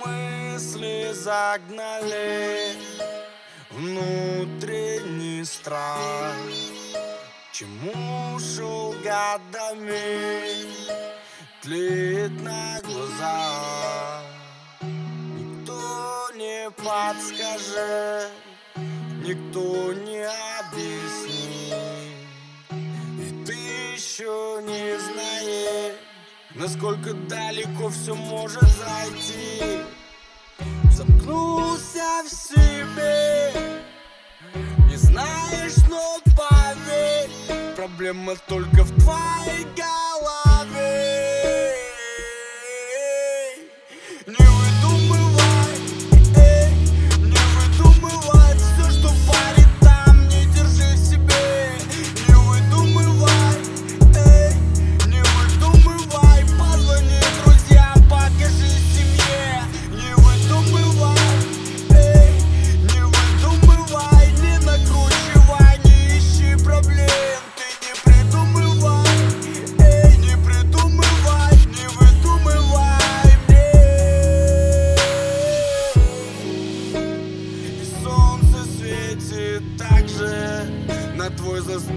Мысли загнали внутренний страх. Чему шел годами, тлеет на глазах. Никто не подскажет, никто не объяснит насколько далеко все может зайти. Замкнулся в себе, не знаешь, но поверь Проблема только в твоей голове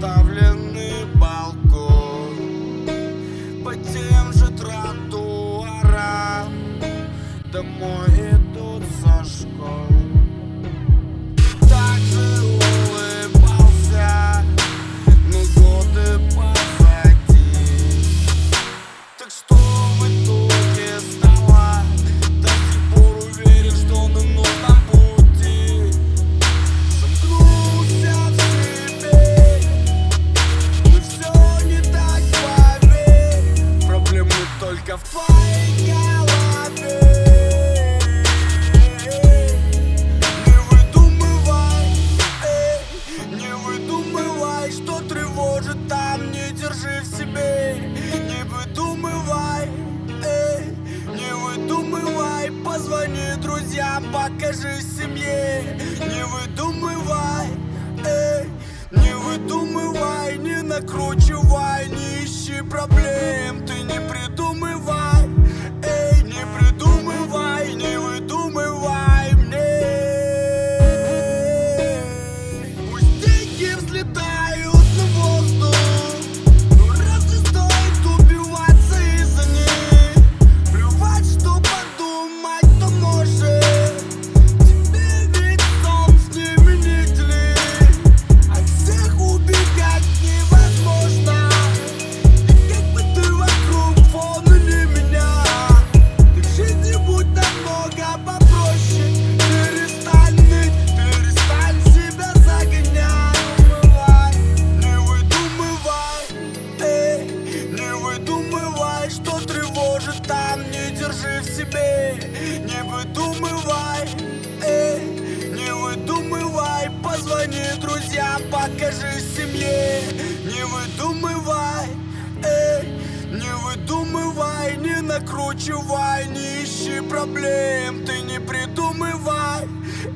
твой заставленный балкон По тем же тротуарам Домой друзьям, покажи семье Не выдумывай, эй, не выдумывай Не накручивай, не ищи проблем. Ты не придумывай, не выдумывай, э, не выдумывай, позвони друзьям, покажи семье, не выдумывай, э, не выдумывай, не накручивай, не ищи проблем, ты не придумывай,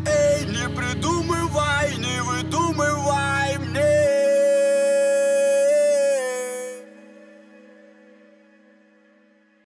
эй, не придумывай, не выдумывай.